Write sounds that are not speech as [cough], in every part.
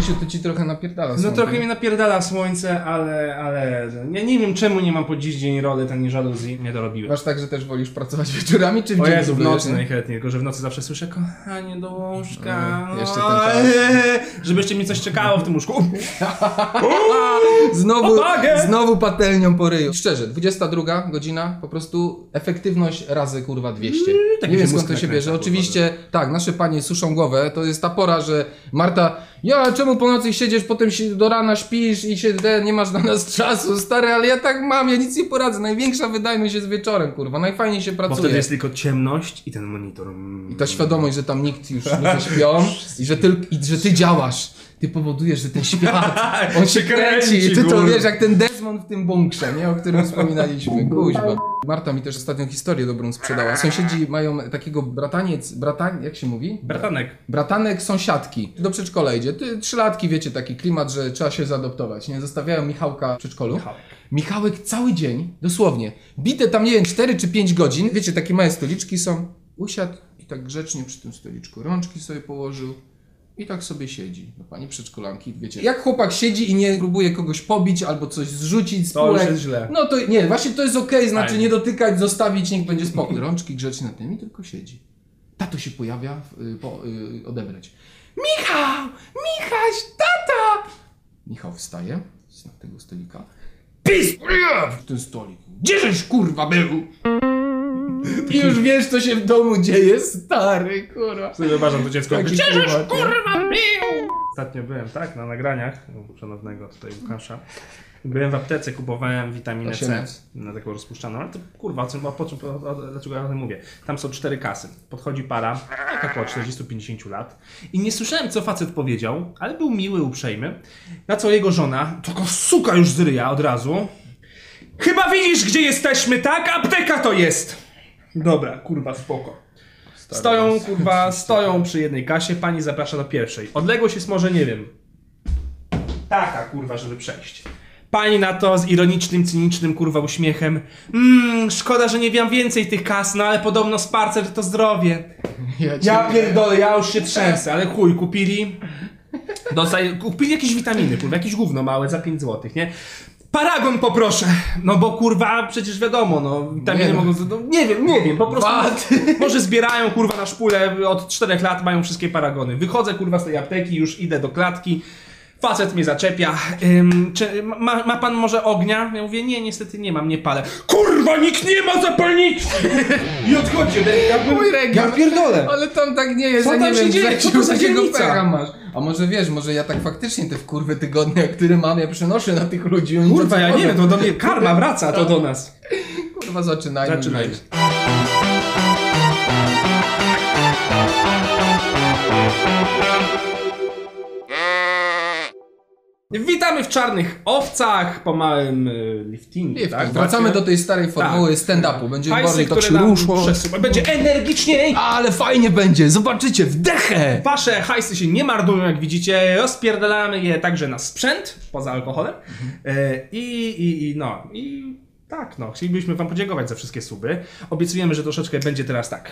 Grzesiu, to ci trochę napierdala No słońce. trochę mnie napierdala słońce, ale, ale ja nie wiem czemu nie mam po dziś dzień roli, ten żaluzji nie dorobiłem. Masz tak, że też wolisz pracować [laughs] wieczorami, czy w O dzień Jezu, w nocy nie? najchętniej, tylko że w nocy zawsze słyszę kochanie do łóżka. No, jeszcze no, ten czas. eee, Żeby jeszcze mi coś czekało w tym łóżku. [laughs] Znowu, Opagę! znowu patelnią po ryju. Szczerze, 22 godzina, po prostu efektywność razy kurwa 200. tak nie mi wiem skąd to się bierze. Oczywiście, tak, nasze panie suszą głowę. To jest ta pora, że Marta, ja czemu po nocy siedzisz, potem się do rana śpisz i się de, nie masz na nas czasu, stary, ale ja tak mam, ja nic nie poradzę. Największa wydajność jest wieczorem, kurwa. Najfajniej się Bo pracuje. wtedy jest tylko ciemność i ten monitor. I ta świadomość, że tam nikt już nie śpią [laughs] i że, ty, i że ty działasz. Ty powodujesz, że ten świat, [laughs] on się kręci, kręci. Ty to wiesz, jak ten Desmond w tym bunkrze, nie? O którym wspominaliśmy. Kuźba. Marta mi też ostatnią historię dobrą sprzedała. Sąsiedzi mają takiego brataniec, bratan, jak się mówi? Bratanek. Bratanek sąsiadki. Do przedszkola idzie. Ty, trzylatki, wiecie, taki klimat, że trzeba się zaadoptować, nie? Zostawiają Michałka w przedszkolu. Michałek. Michałek cały dzień, dosłownie, bite tam, nie wiem, 4 czy 5 godzin, wiecie, takie małe stoliczki są, usiadł i tak grzecznie przy tym stoliczku rączki sobie położył i tak sobie siedzi. No, pani przedszkolanki, wiecie, jak chłopak siedzi i nie próbuje kogoś pobić albo coś zrzucić z To już jest źle. no to nie, właśnie to jest okej, znaczy Fajnie. nie dotykać, zostawić, niech będzie spokój. Rączki grzecznie na tym i tylko siedzi. Tato się pojawia, y, po, y, odebrać. Michał! Michaś, tata! Michał wstaje z tego stolika. Pis! w ten stolik. Gdzieżeś kurwa był? I już wiesz, co się w domu dzieje, stary, kurwa. Wyobrażam to dziecko. Taki kurwa był? Ostatnio byłem, tak, na nagraniach u szanownego tutaj Łukasza. Byłem w aptece, kupowałem witaminę C, na taką rozpuszczaną, ale to kurwa, o czym, o, po czym, o, o, dlaczego ja o tym mówię? Tam są cztery kasy. Podchodzi para, tak około 40-50 lat i nie słyszałem, co facet powiedział, ale był miły, uprzejmy. Na co jego żona, tylko suka już z ryja od razu. Chyba widzisz, gdzie jesteśmy, tak? Apteka to jest! Dobra, kurwa, spoko. Stoją, kurwa, [laughs] stoją przy jednej kasie, pani zaprasza do pierwszej. Odległość jest może, nie wiem, taka, kurwa, żeby przejść. Pani na to z ironicznym, cynicznym, kurwa, uśmiechem. Mmm, szkoda, że nie wiem więcej tych kas, no ale podobno sparcer to zdrowie. [laughs] Ja, Ja pierdolę, ja już się trzęsę, ale chuj, kupili. [laughs] Dostaję, kupili jakieś witaminy, kurwa, jakieś gówno małe za 5 zł, nie? Paragon poproszę! No bo kurwa, przecież wiadomo, no, witaminy Nie no. mogą. No, nie wiem, nie wiem, po prostu. [laughs] Może zbierają kurwa na szpulę, od 4 lat mają wszystkie paragony. Wychodzę kurwa z tej apteki, już idę do klatki. Facet mnie zaczepia. Ym, czy, ma, ma pan może ognia? Ja mówię, nie, niestety nie mam, nie palę. Kurwa, nikt nie ma zapalniczki! I odchodzi. Ja, bym, Mój region. ja pierdolę. Ale tam tak nie jest, Co ja tam nie się wiem, dzieje? Co to za dzielnica? pecha masz. A może wiesz, może ja tak faktycznie te wkurwy tygodnia, które mam, ja przenoszę na tych ludzi. oni Kurwa, ja nie wiem, to do mnie karma wraca to do nas. Kurwa, zaczynajmy. Zaczynajmy. Witamy w Czarnych Owcach po małym y, liftingu. Lift. tak? Wracamy Właśnie. do tej starej formuły Tak. stand-upu. Będzie Hajsy, bardziej tak które się nam przesyła. Będzie energiczniej. Ale fajnie będzie, zobaczycie, wdechę! Wasze hajsy się nie marnują, jak widzicie. Rozpierdalamy je także na sprzęt, poza alkoholem. E, I, i, I no, i tak, no. Chcielibyśmy wam podziękować za wszystkie suby. Obiecujemy, że troszeczkę będzie teraz tak,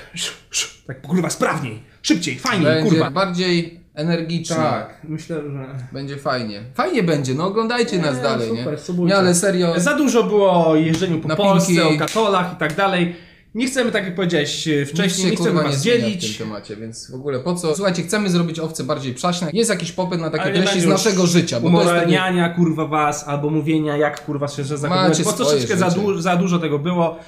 tak kurwa sprawniej, szybciej, fajniej, Będzie kurwa. bardziej energicznie. Tak, myślę, że... Będzie fajnie. Fajnie będzie, no oglądajcie nas dalej, super, nie? subujcie. Nie, ale serio. Za dużo było o jeżdżeniu po Polsce, pinki. o katolach i tak dalej. Nie chcemy, tak jak powiedziałeś e, wcześniej, się, nie chcemy kurwa, was zmienia dzielić. w tym temacie, więc w ogóle po co? Słuchajcie, chcemy zrobić owce bardziej przaśne. Jest jakiś popyt na takie nie treści z naszego życia, bo takie... Umoralniania kurwa was, albo mówienia jak kurwa się zachowywać, bo troszeczkę za, du- za dużo tego było.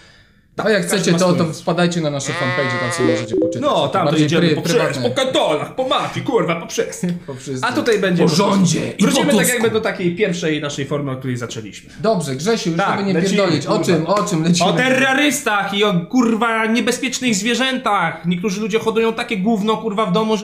A jak każdy chcecie, to, to wpadajcie na nasze fanpage, tam sobie możecie poczytać. No, tam to idziemy pry- po przez, po katolach, po mafii, kurwa, po wszystkim. [laughs] A tutaj będzie... Po rządzie i Wrócimy po tak jakby do takiej pierwszej naszej formy, o której zaczęliśmy. Dobrze, Grzesiu, już Tak, żeby nie lecimy, pierdolić. O kurwa. czym, o czym lecimy? O terrorystach i o kurwa niebezpiecznych zwierzętach. Niektórzy ludzie hodują takie gówno kurwa w domu, że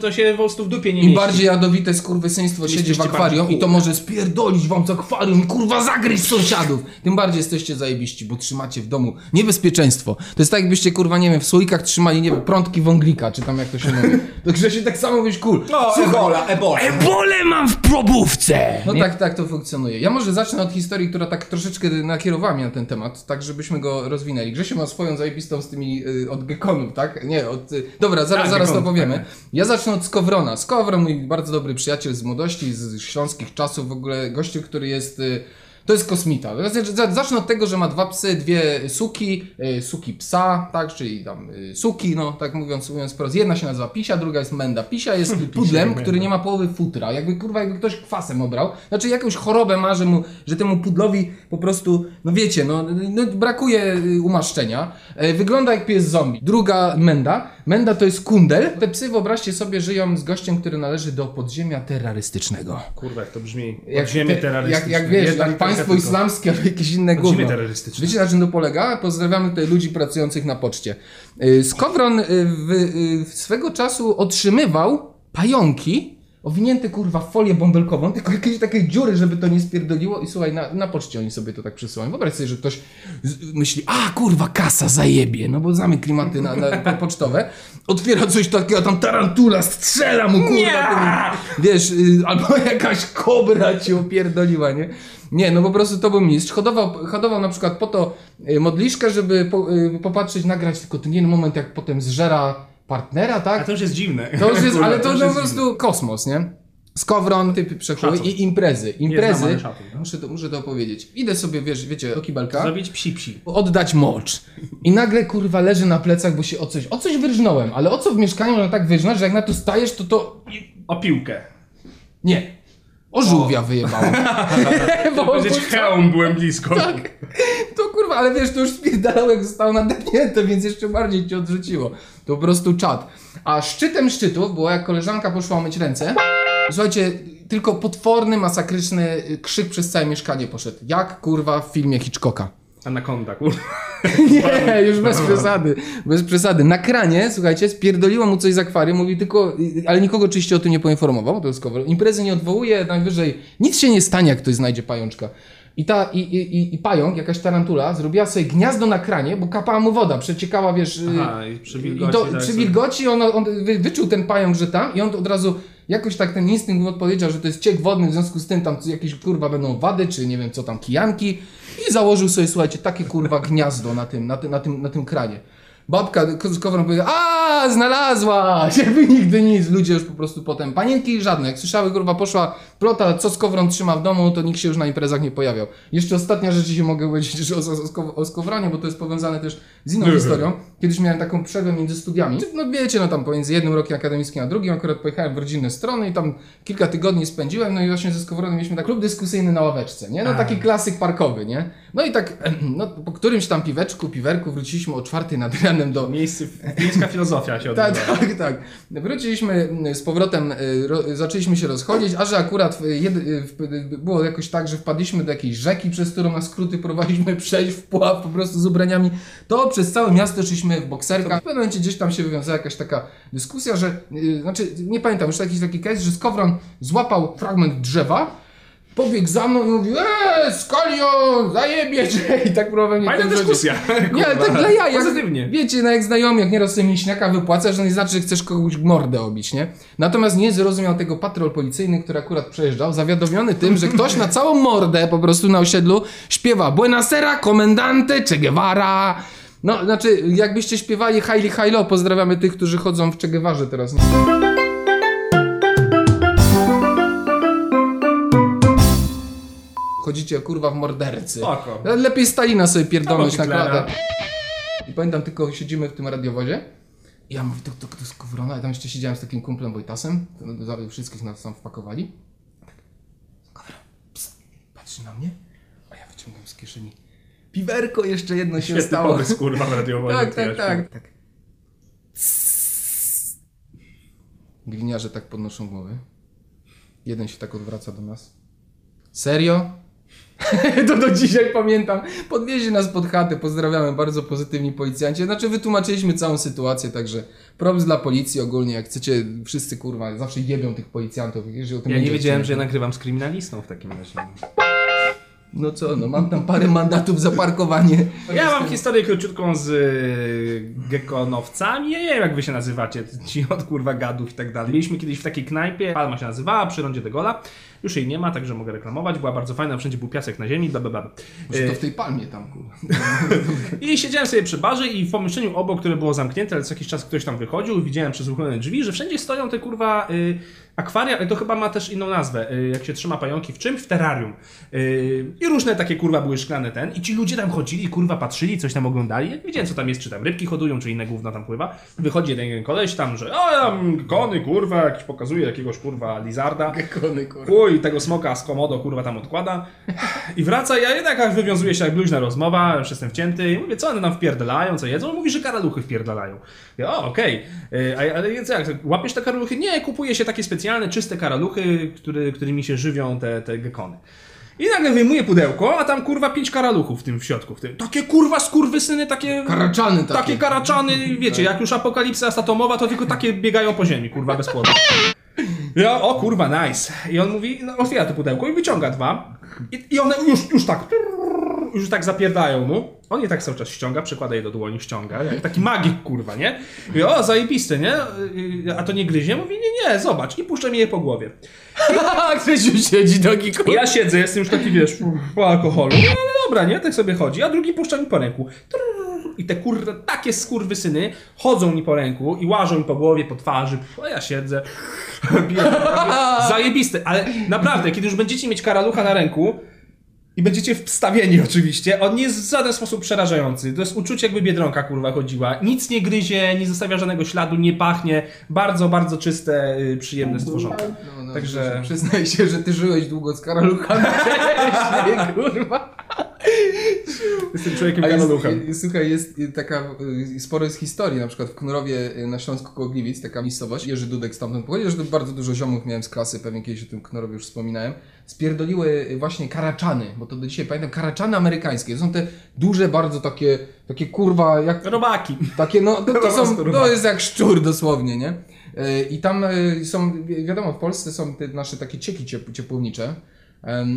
to się po prostu w dupie nie Im mieści. bardziej jadowite skurwysyństwo siedzi w akwarium i to może spierdolić wam z akwarium i kurwa zagryźć sąsiadów. Tym bardziej jesteście zajebiści, bo trzymacie w domu Niebezpieczeństwo. To jest tak, jakbyście, kurwa, nie wiem, w słoikach trzymali, nie wiem, prątki wąglika, czy tam jak to się mówi. To Grzesiu tak samo mówisz, cool. No, ebola, ebola. Ebolę mam w probówce! No tak, tak to funkcjonuje. Ja może zacznę od historii, która tak troszeczkę nakierowała mnie na ten temat, tak żebyśmy go rozwinęli. Grzesiu ma swoją zajebistą z tymi y, od gekonów, tak? Nie, od... Y, dobra, zaraz, Tak, zaraz to gekonów, powiemy. tak. Ja zacznę od Skowrona. Skowron, mój bardzo dobry przyjaciel z młodości, z śląskich czasów, w ogóle gościu, który jest... Y, to jest kosmita. Znaczy, za- Zacznę od tego, że ma dwa psy, dwie suki, y, suki psa, tak, czyli tam y, suki, no tak mówiąc, mówiąc wprost. Jedna się nazywa Pisia, druga jest Menda. Pisia jest [laughs] pudlem, który nie ma połowy futra. Jakby kurwa, jakby ktoś kwasem obrał. Znaczy jakąś chorobę ma, że, mu, że temu pudlowi po prostu, no wiecie, no, no brakuje y, umaszczenia. E, Wygląda jak pies zombie. Druga Menda. Menda to jest kundel. Te psy, wyobraźcie sobie, żyją z gościem, który należy do podziemia terrorystycznego. Kurwa, jak to brzmi. Jak, Podziemie te- terrorystyczne. jak, jak wiesz, jak państwo tylko. islamskie albo jakieś inne gówno. terrorystyczne. Wiecie na czym to polega? Pozdrawiamy tutaj ludzi pracujących na poczcie. Y, Skowron y, w, y, w swego czasu otrzymywał pająki owinięte kurwa w folię bąbelkową, tylko jakieś takie dziury, żeby to nie spierdoliło i słuchaj, na, na poczcie oni sobie to tak przysyłają. Wyobraź sobie, że ktoś z, myśli, a kurwa kasa zajebie, no bo znamy klimaty na, na, po- pocztowe. Otwiera coś takiego, tam tarantula strzela mu kurwa. Wiesz, y, albo [laughs] jakaś kobra ci opierdoliła, nie? Nie, no po prostu to był mistrz. Hodował, hodował na przykład po to y, modliszkę, żeby po, y, popatrzeć, nagrać tylko ten jeden moment, jak potem zżera partnera, A tak? to już jest dziwne. To już jest, ale to, już to po jest prostu kosmos, nie? Skowron, typy przechóły Szacun. i imprezy. Imprezy, szacun, no. muszę, to, muszę to powiedzieć. Idę sobie, wiesz, wiecie, do kibelka, Zrobić psi psi. oddać mocz. I nagle, kurwa, leży na plecach, bo się o coś, o coś wyrżnąłem. Ale o co w mieszkaniu można tak wyrżnąć, że jak na to stajesz, to to... O piłkę. Nie. O żółwia wyjebałem. [laughs] bo, Powiedzieć hełm, byłem blisko. tak. To kurwa, ale wiesz, to już spierdalało jak zostało nadepnięte, więc jeszcze bardziej cię odrzuciło. To po prostu czad. A szczytem szczytów było jak koleżanka poszła myć ręce. Słuchajcie, tylko potworny, masakryczny krzyk przez całe mieszkanie poszedł. Jak kurwa w filmie Hitchcocka. Anakonda, kurwa. [laughs] Nie, już bez przesady. Bez przesady. Na kranie, słuchajcie, spierdoliło mu coś z akwarium, mówi tylko, ale nikogo oczywiście o tym nie poinformował, to jest cover. Imprezy nie odwołuje, najwyżej nic się nie stanie, jak ktoś znajdzie pajączka. I, ta, i, i, i- i pająk, jakaś tarantula, zrobiła sobie gniazdo na kranie, bo kapała mu woda, przeciekała, wiesz... Aha, i przy i wilgoci. to, tak przy wilgoci on, on wy, wyczuł ten pająk, że tam i on od razu jakoś tak ten instynkt mu odpowiedział, że to jest ciek wodny, w związku z tym tam jakieś kurwa będą wady, czy nie wiem co tam, kijanki i założył sobie, słuchajcie, takie kurwa gniazdo na tym, na tym, na tym, na tym kranie. Babka z kowrą powiedziała, a znalazłaś, [laughs] jakby nigdy nic. Ludzie już po prostu potem, panienki żadne, jak słyszały, kurwa, poszła plota, co z kowrą trzyma w domu, to nikt się już na imprezach nie pojawiał. Jeszcze ostatnia rzecz, ci mogę powiedzieć [laughs] że o, o, o skowronie, bo to jest powiązane też z inną historią. Kiedyś miałem taką przerwę między studiami. No wiecie, no tam pomiędzy jednym rokiem akademickim a drugim, akurat pojechałem w rodzinne strony i tam kilka tygodni spędziłem, no i właśnie ze Skowronem mieliśmy tak klub dyskusyjny na ławeczce, nie? No taki klasyk parkowy, nie? No i tak, [clears throat] no po którymś tam piweczku, piwerku wróciliśmy o czwartej nad ranem do, Miejsce, miejska filozofia się odbywa. tak, tak, tak. Wróciliśmy mm, z powrotem, y, zaczęliśmy się rozchodzić, a że akurat jed, y, w, było jakoś tak, że wpadliśmy do jakiejś rzeki, przez którą na skróty próbowaliśmy [laughs] przejść w pław po prostu z ubraniami, to przez całe miasto szliśmy w bokserkach. W pewnym momencie gdzieś tam się wywiązała jakaś taka dyskusja, że, y, znaczy nie pamiętam, już jakiś taki case, że Skowron złapał fragment drzewa, pobiegł za mną i mówił, eee, Skolio, zajebie cię! [laughs] I tak próbował mnie Fajna dyskusja. [laughs] Nie, ale tak dla jaj. jak- Pozytywnie. Wiecie, no jak znajomi, jak nieraz sobie mięśniaka wypłacasz, że nie znaczy, że chcesz kogoś mordę obić, nie? Natomiast nie zrozumiał tego patrol policyjny, który akurat przejeżdżał, zawiadomiony tym, że ktoś na całą mordę po prostu na osiedlu śpiewa Buenasera, komendante, Che Guevara. No, znaczy, jakbyście śpiewali Haili Hailo, pozdrawiamy tych, którzy chodzą w Che Guevarze teraz. Chodzicie kurwa w mordercy. Spoko. Lepiej Stalina sobie pierdolnąć Hitlera. nakłada. I pamiętam tylko siedzimy w tym radiowozie. I ja mówię, to, to, to jest Kowrona. Ja tam jeszcze siedziałem z takim kumplem Wojtasem. To za- Wszystkich nas tam wpakowali. Kowron, pst, patrzy na mnie. A ja wyciągam z kieszeni. Piwerko jeszcze jedno się Świetny stało. pomysł, kurwa, w radiowozie. Tak, tak, tak. tak. Gliniarze tak podnoszą głowy. Jeden się tak odwraca do nas. Serio? [laughs] to do dzisiaj pamiętam. Podwieźli nas pod chatę, pozdrawiamy, bardzo pozytywni policjanci. Znaczy wytłumaczyliśmy całą sytuację, także props dla policji ogólnie, jak chcecie, wszyscy kurwa, zawsze jebią tych policjantów. Jeżeli o tym Ja nie wiedziałem, że ja nagrywam z kryminalistą w takim razie. No co, no mam tam parę mandatów za parkowanie. Ja mam historię króciutką z y, gekonowcami. Ja nie wiem, jak wy się nazywacie, ci od kurwa gadów i tak dalej. Byliśmy kiedyś w takiej knajpie, Palma się nazywała, przy rondzie de Gola. Już jej nie ma, także mogę reklamować. Była bardzo fajna, wszędzie był piasek na ziemi, bla bla bla. Może to Y, w tej palmie tam, kurwa. [laughs] I siedziałem sobie przy barze i w pomieszczeniu obok, które było zamknięte, ale co jakiś czas ktoś tam wychodził i widziałem przez uchylone drzwi, że wszędzie stoją te kurwa y, akwaria, to chyba ma też inną nazwę, y, jak się trzyma pająki w czymś, w terrarium. Y, I różne takie kurwa były szklane ten i ci ludzie tam chodzili, kurwa patrzyli, coś tam oglądali, jak wiedziałem co tam jest, czy tam rybki hodują, czy inne gówno tam pływa. Wychodzi jeden koleś tam, że o tam kony kurwa, jakiś pokazuje jakiegoś kurwa lizarda. Gekony, kurwa. Chuj, tego smoka z komodo kurwa tam odkłada i wraca, ja jednak wywiązuje się jak luźna rozmowa, już jestem wcięty i mówię, co one nam wpierdalają, co jedzą? On mówi, że karaluchy wpierdalają. Ja, o, okej, Y, a ale więc jak, łapiesz te karaluchy? Nie, kupuje się takie specjalne, czyste karaluchy, który, którymi się żywią te, te gekony. I nagle wyjmuje pudełko, a tam kurwa pięć karaluchów w tym w środku. W tym. Takie kurwa skurwysyny, takie... Karaczany takie. Takie karaczany, wiecie, jak już apokalipsa atomowa, to tylko takie biegają po ziemi, kurwa, bez płodu. Ja, o kurwa, nice. I on mówi, no, otwiera to pudełko i wyciąga dwa. I, i one już, już tak, już tak zapierdają mu. On je tak cały czas ściąga, przykłada je do dłoni, ściąga, jak taki magik, kurwa, nie? I o, zajebiste, nie? A to nie gryzie? Mówi, nie, nie, zobacz. I puszcza mi je po głowie. [laughs] Grzesiu siedzi nogi, kurwa. ja siedzę, jestem już taki, wiesz, po alkoholu. No ale dobra, nie? Tak sobie chodzi. A drugi puszcza mi po ręku. I te kurwa, takie skurwysyny chodzą mi po ręku i łażą mi po głowie, po twarzy. A ja siedzę. [laughs] piję. [laughs] Zajebiste. Ale naprawdę, kiedy już będziecie mieć karalucha na ręku i będziecie wstawieni oczywiście, on nie jest w żaden sposób przerażający. To jest uczucie, jakby Biedronka kurwa chodziła. Nic nie gryzie, nie zostawia żadnego śladu, nie pachnie. Bardzo, bardzo czyste, y, przyjemne stworzonko. No, no, Także- Grzesiu, Przyznaj się, że ty żyłeś długo z karaluchami [laughs] wcześniej, kurwa. Jestem człowiekiem A słuchaj, jest taka, y, sporo jest historii, na przykład w Knurowie y, na Śląsku koło Gliwic, taka miejscowość, Jerzy Dudek stamtąd pochodzi, że bardzo dużo ziomów miałem z klasy, pewnie kiedyś o tym Knurowie już wspominałem, spierdoliły właśnie karaczany, bo to do dzisiaj pamiętam, karaczany amerykańskie, to są te duże, bardzo takie, takie kurwa, jak Robaki. takie, no, to, to, są, to jest jak szczur dosłownie, nie? E, I tam e, są, wi- wiadomo, w Polsce są te nasze takie cieki ciep- ciepłownicze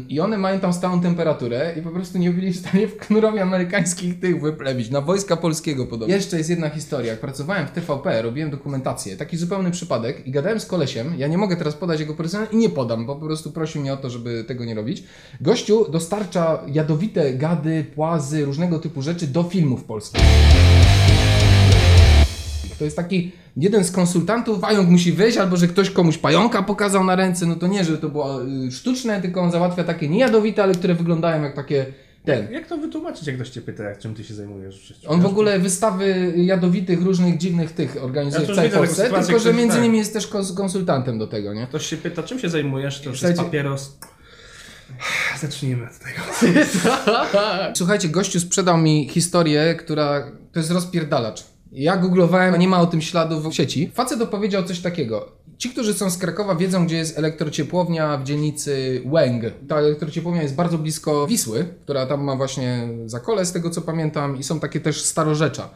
i one mają tam stałą temperaturę i po prostu nie byli w stanie w knurowie amerykańskich tych wyplewić, na wojska polskiego podobno. Jeszcze jest jedna historia, jak pracowałem w TVP, robiłem dokumentację, taki zupełny przypadek i gadałem z kolesiem, ja nie mogę teraz podać jego personel i nie podam, bo po prostu prosił mnie o to, żeby tego nie robić. Gościu dostarcza jadowite gady, płazy, różnego typu rzeczy do filmów polskich. To jest taki jeden z konsultantów, pająk musi wyjść, albo że ktoś komuś pająka pokazał na ręce, no to nie, że to było y, sztuczne, tylko on załatwia takie niejadowite, ale które wyglądają jak takie ten. Jak to wytłumaczyć, jak ktoś cię pyta, jak czym ty się zajmujesz w życiu? On w ogóle wystawy jadowitych, różnych dziwnych tych organizuje Ja w całej Polsce, sytuację, tylko że między tak. innymi jest też kons- konsultantem do tego, nie? Ktoś się pyta, czym się zajmujesz, to już jest Słuchajcie- papieros. Zacznijmy od tego. [laughs] Słuchajcie, gościu sprzedał mi historię, która to jest rozpierdalacz. Ja googlowałem, nie ma o tym śladów w sieci. Facet opowiedział coś takiego. Ci, którzy są z Krakowa, wiedzą, gdzie jest elektrociepłownia w dzielnicy Łęg. Ta elektrociepłownia jest bardzo blisko Wisły, która tam ma właśnie zakole, z tego co pamiętam, i są takie też starorzecza.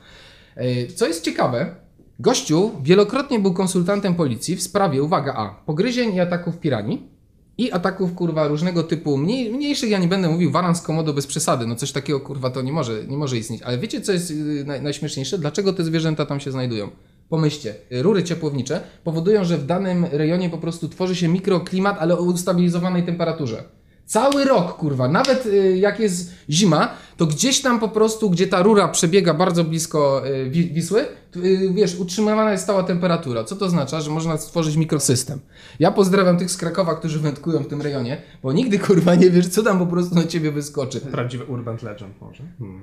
E, Co jest ciekawe, gościu wielokrotnie był konsultantem policji w sprawie, uwaga, a pogryzień i ataków piranii. I ataków, kurwa, różnego typu, mniej, mniejszych, ja nie będę mówił, waran z komodo bez przesady, no coś takiego, kurwa, to nie może, nie może istnieć. Ale wiecie, co jest yy, naj, najśmieszniejsze? Dlaczego te zwierzęta tam się znajdują? Pomyślcie, rury ciepłownicze powodują, że w danym rejonie po prostu tworzy się mikroklimat, ale o ustabilizowanej temperaturze. Cały rok, kurwa, nawet y, jak jest zima, to gdzieś tam po prostu, gdzie ta rura przebiega bardzo blisko y, Wi- Wisły, wiesz, utrzymywana jest stała temperatura. Co to oznacza? Że można stworzyć mikrosystem. Ja pozdrawiam tych z Krakowa, którzy wędkują w tym rejonie, bo nigdy, kurwa, nie wiesz, co tam po prostu na ciebie wyskoczy. Prawdziwy urban legend może. Hmm.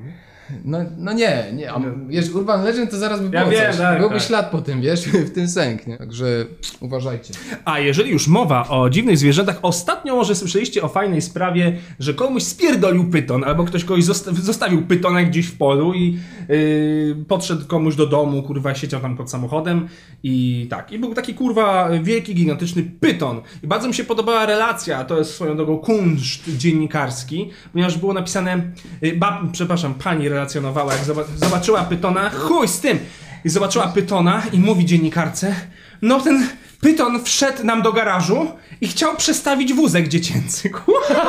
No, no nie, nie. A, wiesz, Urban Legend to zaraz by Ja było wiem, coś. tak, Byłby tak. ślad po tym, wiesz, [laughs] w tym sęk, nie? Także uważajcie. A jeżeli już mowa o dziwnych zwierzętach, ostatnio może słyszeliście o fajnej sprawie, że komuś spierdolił pyton, albo ktoś kogoś zosta- zostawił pytona gdzieś w polu i yy, podszedł komuś do domu, kurwa, siedział tam pod samochodem i tak. I był taki kurwa wielki, gigantyczny pyton. I bardzo mi się podobała relacja, to jest swoją drogą kunszt dziennikarski, ponieważ było napisane, yy, bab, przepraszam, pani relacjonowała, jak zoba- zobaczyła pytona, chuj z tym! I zobaczyła pytona i mówi dziennikarce, no ten pyton wszedł nam do garażu i chciał przestawić wózek dziecięcy. [laughs] Kurwa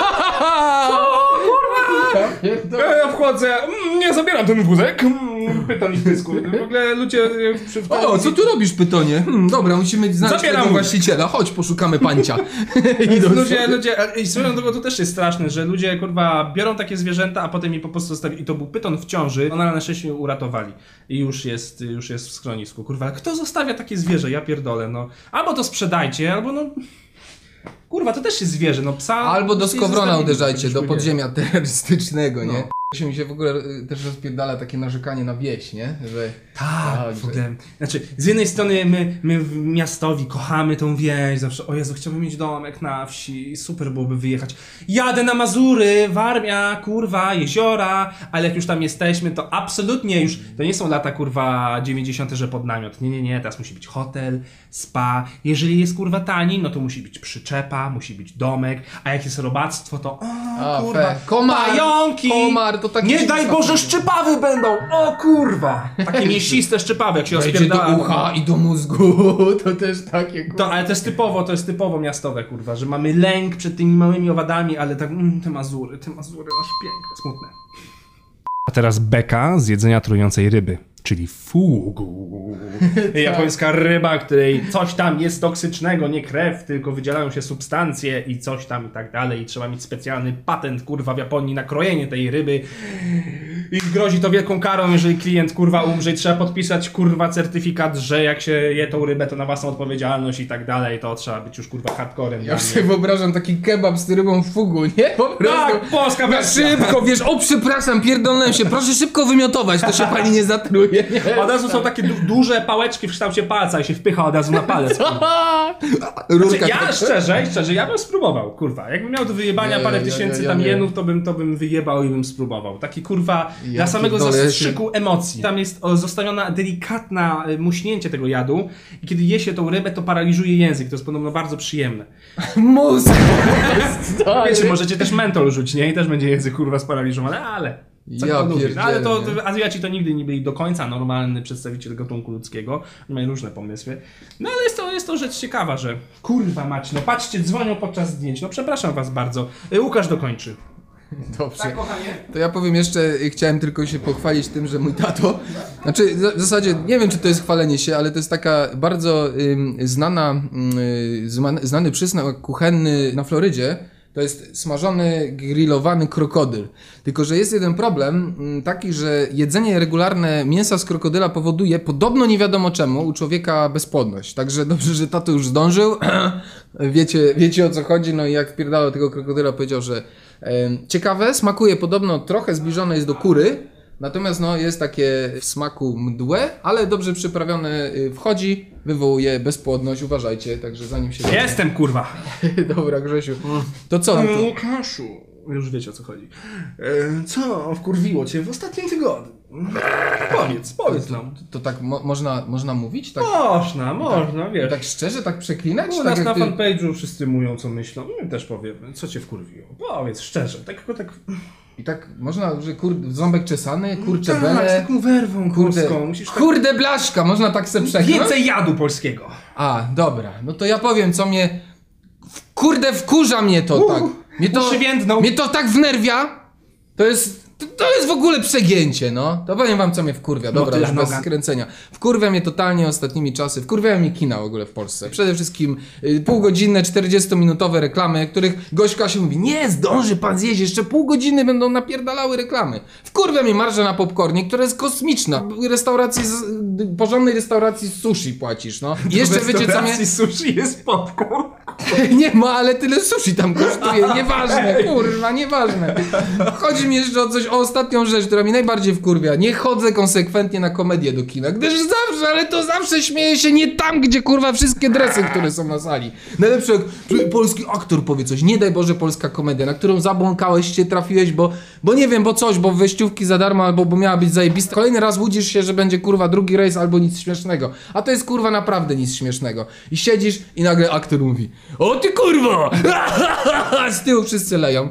Ja, wchodzę, mm, nie zabieram ten wózek. Mm, Pytam ich pysku. W ogóle ludzie e, przy O, co tu robisz, pytonie? Hmm, dobra, musimy znaleźć Zabieram tego właściciela. Chodź, poszukamy pancia. [laughs] Ludzie, ludzie, a- i swoją drogą to też jest straszne, że ludzie kurwa biorą takie zwierzęta, a potem je po prostu zostawili. I to był pyton w ciąży, ona na szczęście ją uratowali. I już jest, już jest w schronisku. Kurwa, kto zostawia takie zwierzę? Ja pierdolę, no. Albo to sprzedajcie, albo no... Kurwa, to też jest zwierzę, no psa... Albo do Skowrona uderzajcie, do podziemia [laughs] terrorystycznego, nie? No. Się mi się w ogóle y, też rozpierdala takie narzekanie na wieś, nie? Że Tak, Tak, w ogóle. Znaczy, z jednej strony my, my w miastowi kochamy tą wieś, zawsze, o Jezu, chciałbym mieć domek na wsi, super byłoby wyjechać. Jadę na Mazury, Warmia, kurwa, jeziora, ale jak już tam jesteśmy, to absolutnie już, to nie są lata, kurwa, 90., że pod namiot. Nie, nie, nie, teraz musi być hotel, spa. Jeżeli jest, kurwa, tani, no to musi być przyczepa, musi być domek, a jak jest robactwo, to o, A, kurwa, fe. Komar, pająki! komar, to taki Nie daj Boże, szczypawy będą! O kurwa! Takie [laughs] mięsiste szczypawy, jak się rozpierdala. do ucha i do mózgu, [laughs] to też takie kurwa. To, ale to jest typowo, to jest typowo miastowe, kurwa, że mamy lęk przed tymi małymi owadami, ale tak, mm, te Mazury, te Mazury, aż piękne, smutne. A teraz beka z jedzenia trującej ryby, czyli fugu. [laughs] Japońska ryba, której coś tam jest toksycznego, nie krew, tylko wydzielają się substancje i coś tam i tak dalej. I trzeba mieć specjalny patent, kurwa, w Japonii na krojenie tej ryby. I grozi to wielką karą, jeżeli klient, kurwa, umrze i trzeba podpisać, kurwa, certyfikat, że jak się je tą rybę, to na własną odpowiedzialność i tak dalej, to trzeba być już, kurwa, hardcorem. Ja sobie wyobrażam taki kebab z rybą fugu, nie? Po prostu. Tak, polska Na szybko, wiesz, o przepraszam, pierdolnąłem się, proszę szybko wymiotować, to się pani nie zatruje, nie? Od razu są takie du- duże pałeczki w kształcie palca i się wpycha od razu na palec. [laughs] Rurka Znaczy, ja szczerze, szczerze, ja bym spróbował, kurwa. Jakbym miał do wyjebania parę tysięcy tam jenów, to bym, to bym wyjebał i bym spróbował. Taki kurwa, Ja dla samego zastrzyku emocji. Tam jest zostawiona delikatna e, muśnięcie tego jadu i kiedy je się tą rybę, to paraliżuje język. To jest podobno bardzo przyjemne. [laughs] Mózg! Wiecie, możecie też mentol rzucić, nie? I też będzie język kurwa sparaliżowany, ale... Co Ja lubi. No, ale to, Azjaci to nigdy nie byli do końca normalny przedstawiciel gatunku ludzkiego. Mają różne pomysły. No ale jest to, jest to rzecz ciekawa, że kurwa mać, no patrzcie, dzwonią podczas zdjęć. No przepraszam was bardzo. Y, Łukasz dokończy. [laughs] Dobrze. Tak. To ja powiem jeszcze, y, chciałem tylko się pochwalić tym, że mój tato, znaczy w zasadzie nie wiem, czy to jest chwalenie się, ale to jest taka bardzo ym, znana, y, znany przysmak kuchenny na Florydzie. To jest smażony, grillowany krokodyl. Tylko, że jest jeden problem, taki, że jedzenie regularne mięsa z krokodyla powoduje, podobno nie wiadomo czemu, u człowieka bezpłodność. Także dobrze, że tato już zdążył. [clears throat] wiecie, wiecie o co chodzi, no i jak wpierdalał tego krokodyla, powiedział, że ciekawe, smakuje podobno trochę zbliżone jest do kury, natomiast no jest takie w smaku mdłe, ale dobrze przyprawione y, wchodzi, wywołuje bezpłodność, uważajcie, także zanim się... Jestem kurwa. [laughs] Dobra, Grzesiu. To co? No to... Łukaszu. Już wiecie o co chodzi. Co wkurwiło cię w ostatnim tygodniu? Powiedz, powiedz nam. To tak mo można, można mówić? Tak, Można, można, wiesz. tak szczerze, tak przeklinać? U tak nas na jak ty... fanpage'u wszyscy mówią co myślą. My też powiemy, co cię wkurwiło. Powiedz szczerze, tak tak... I tak można, że kur... ząbek czesany, kurcze tak, z bele, taką werwą kurde, polską. Musisz tak... kurde blaszka, można tak se przeklinać? Więcej jadu polskiego. A, dobra, no to ja powiem, co mnie. Kurde, wkurza mnie to tak. Mnie to, mnie to tak wnerwia. To jest. To, jest w ogóle przegięcie, no. To powiem wam, co mnie wkurwia. Dobra, Motyla już bez skręcenia. Wkurwia mnie totalnie ostatnimi czasy. Wkurwiają mnie kina w ogóle w Polsce. Przede wszystkim y, półgodzinne, 40-minutowe reklamy, których gośka się mówi, nie, zdąży pan zjeść, jeszcze pół godziny będą napierdalały reklamy. Wkurwia mnie marża na popcornie, która jest kosmiczna. Restauracji, z, y, porządnej restauracji sushi płacisz, no. I jeszcze wiecie, co mnie... Sushi jest popcorn. [laughs] Nie ma, ale tyle sushi tam kosztuje. Nieważne, kurwa, nieważne. Chodzi mi jeszcze o coś, o ostatnią rzecz, która mi najbardziej wkurwia. Nie chodzę konsekwentnie na komedię do kina, gdyż zawsze, ale to zawsze śmieję się nie tam, gdzie kurwa wszystkie dresy, które są na sali. Najlepsze jak polski aktor powie coś, nie daj Boże polska komedia, na którą zabłąkałeś się, trafiłeś, bo, bo nie wiem, bo coś, bo wejściówki za darmo, albo bo miała być zajebista. Kolejny raz łudzisz się, że będzie kurwa drugi rejs albo nic śmiesznego. A to jest kurwa naprawdę nic śmiesznego. I siedzisz i nagle aktor mówi O ty kurwa! [laughs] Z tyłu wszyscy leją.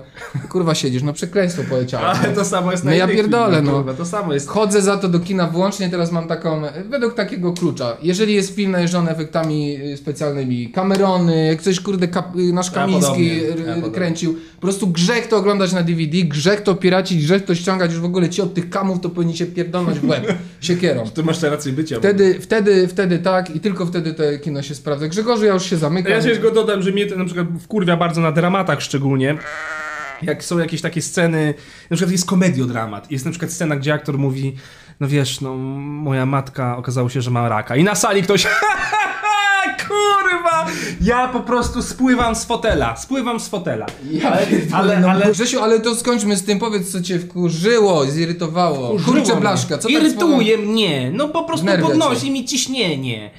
Kurwa siedzisz, no przekleństwo poleciało. Ale to samo jest na No ja innych pierdolę, filmach, no. kurwa, To samo jest. Chodzę za to do kina wyłącznie, teraz mam taką, według takiego klucza. Jeżeli jest film najeżdżony efektami y, specjalnymi, Camerony, jak coś kurde kap, y, nasz Kamiński podobnie, r- ja podobnie. kręcił, po prostu grzech to oglądać na DVD, grzech to piracić, że to ściągać, już w ogóle ci od tych kamów to powinni się pierdolnąć w łeb [laughs] siekierą. Ty masz rację bycia. Wtedy, wtedy, wtedy tak i tylko wtedy to kino się sprawdza. Grzegorzu, ja już się zamykam. Ja się tylko dodam, że mnie to na przykład wkurwia bardzo na dramatach szczególnie. Jak są jakieś takie sceny, na przykład jest komediodramat. Jest na przykład scena, gdzie aktor mówi, no wiesz, no moja matka okazało się, że ma raka. I na sali ktoś, [laughs] kurwa, ja po prostu spływam z fotela, spływam z fotela. Ja ale, ale, no, ale Grzesiu, ale to skończmy z tym, powiedz co cię wkurzyło, zirytowało. Kurczę blaszka, co tak Irytuje mnie, no po prostu podnosi cię. mi ciśnienie.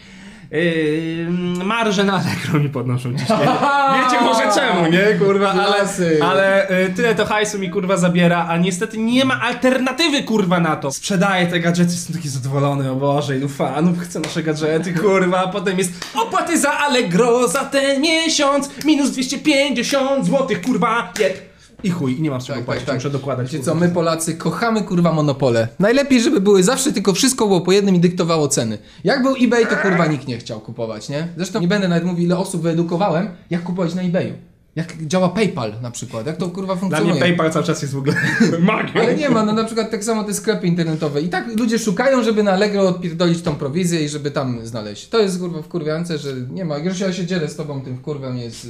Yy, marże na Allegro mi podnoszą ciśnienie. [laughs] Wiecie może czemu, nie kurwa, ale, ale yy, tyle to hajsu mi kurwa zabiera, a niestety nie ma alternatywy kurwa na to. Sprzedaję te gadżety, jestem taki zadowolony, o Boże, ilu fanów chce nasze gadżety kurwa, a potem jest opłaty za Allegro za ten miesiąc, minus 250 zł kurwa, jeb. I chuj, i nie mam z czego Tak, płacić, tak, tak. muszę dokładać. Wiecie co, my Polacy kochamy kurwa monopole. Najlepiej, żeby były zawsze tylko wszystko było po jednym i dyktowało ceny. Jak był eBay, to kurwa nikt nie chciał kupować, nie? Zresztą nie będę nawet mówił, ile osób wyedukowałem, jak kupować na eBayu. Jak działa PayPal na przykład, jak to kurwa Dla funkcjonuje. mnie PayPal cały czas jest w ogóle [laughs] magią. Ale nie ma, no na przykład tak samo te sklepy internetowe. I tak ludzie szukają, żeby na Allegro odpierdolić tą prowizję i żeby tam znaleźć. To jest kurwa wkurwiające, że nie ma. Już ja się dzielę z tobą tym wkurwem jest.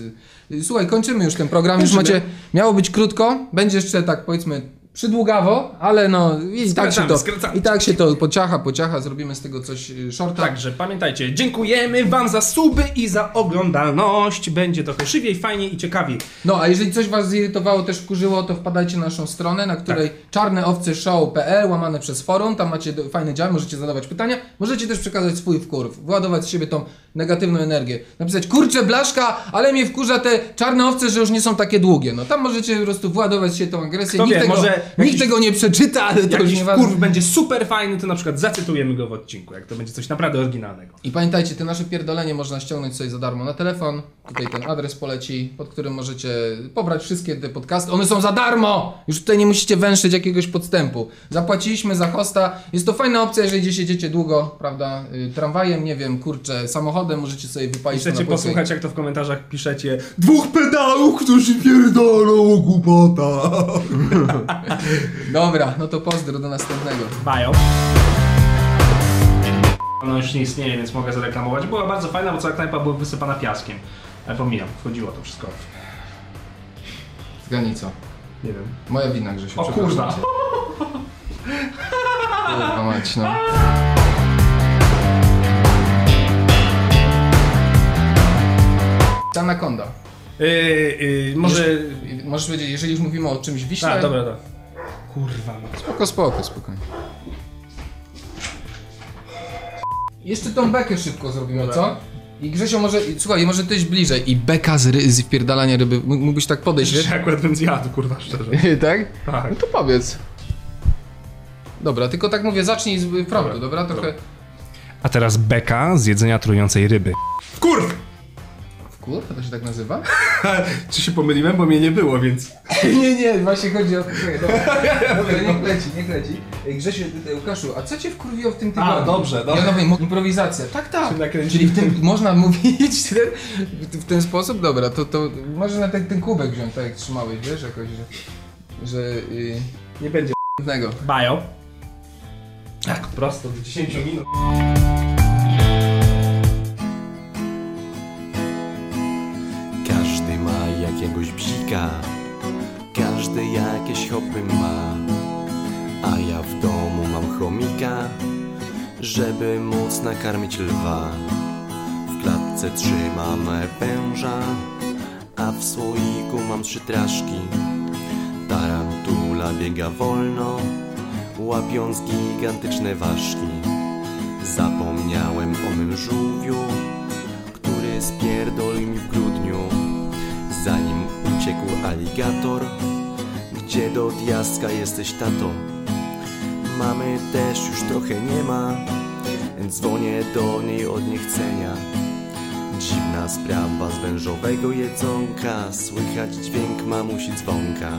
y, Słuchaj, kończymy już ten program. Już macie. Miało być krótko, będzie jeszcze tak powiedzmy przydługawo, ale no i tak się to. skracamy. I tak się to pociacha, pociacha, zrobimy z tego coś y, shorta. Także pamiętajcie, dziękujemy Wam za suby i za oglądalność. Będzie trochę żywiej, fajniej i ciekawiej. No, a jeżeli coś Was zirytowało, też wkurzyło, to wpadajcie na naszą stronę, na której Tak. czarneowceshow.pl, łamane przez forum, tam macie fajne działy, możecie zadawać pytania, możecie też przekazać swój wkurw, wyładować z siebie tą negatywną energię. Napisać, kurczę blaszka, ale mnie wkurza te czarne owce, że już nie są takie długie. No tam możecie po prostu władować się tą agresję. Kto nikt wie, tego, może nikt tego nie przeczyta, ale to już wkurw będzie super fajny, to na przykład zacytujemy go w odcinku, jak to będzie coś naprawdę oryginalnego. I pamiętajcie, te nasze pierdolenie można ściągnąć sobie za darmo na telefon. Tutaj ten adres poleci, pod którym możecie pobrać wszystkie te podcasty. One są za darmo! Już tutaj nie musicie węszyć jakiegoś podstępu. Zapłaciliśmy za hosta. Jest to fajna opcja, jeżeli gdzieś jedziecie długo, prawda? Y, Tramwajem, nie wiem, kurczę, samochodem możecie sobie wypalić to Chcecie posłuchać, jak to w komentarzach piszecie Dwóch pedałów, którzy pierdolą głupota. [laughs] [laughs] Dobra, no to pozdro do następnego. Bajo. Ona już nie istnieje, więc mogę zareklamować. Była bardzo fajna, bo cała knajpa była wysypana piaskiem. Ale pomijam, wchodziło to wszystko. Zgadnij co? Nie wiem. Moja wina, Grzesiu. O przepraszam kurwa. cię. Kurwa mać, no. Anaconda. Yy, yy, może... Możesz powiedzieć, jeżeli już mówimy o czymś wiśle. A, dobra, dobra. Kurwa. no. Spoko, spoko, spokojnie. Jeszcze tą bekę szybko zrobimy, co? I Grzesio może, i- słuchaj, może tyś bliżej. I beka z, ry, z wpierdalania ryby. M- Mógłbyś tak podejść, wiesz? Ja akurat bym zjadł, kurwa, szczerze. [laughs] tak? Tak. No to powiedz. Dobra, tylko tak mówię, zacznij z frontu, dobra? Trochę... A teraz beka z jedzenia trującej ryby. Kurw! Kurwa, to się tak nazywa? [laughs] Czy się pomyliłem, bo mnie nie było, więc... [laughs] nie, nie, właśnie chodzi o [laughs] Dobra, dobra niech leci, niech leci. Ej, Grzesiu, ty, Łukaszu, a co cię wkurwiło w tym tygodniu? A, dobrze, dobrze. Ja mówię, improwizacja. Tak, tak. Się. Czyli w tym, można mówić ten, w ten sposób? Dobra, to, to może na ten, ten kubek wziąć, tak jak trzymałeś, wiesz, jakoś, że... że yy, Nie będzie. Bajo. Tak, prosto, do 10 minut. Móc nakarmić lwa. W klatce trzymam węża, a w słoiku mam trzy traszki. Tarantula biega wolno, łapiąc gigantyczne ważki. Zapomniałem o mym żółwiu, który spierdolił mi w grudniu Zanim uciekł aligator Gdzie do diaska jesteś tato? Mamy też już trochę nie ma Dzwonię do niej od niechcenia. Dziwna sprawa z wężowego jedzonka. Słychać dźwięk mamusi dzwonka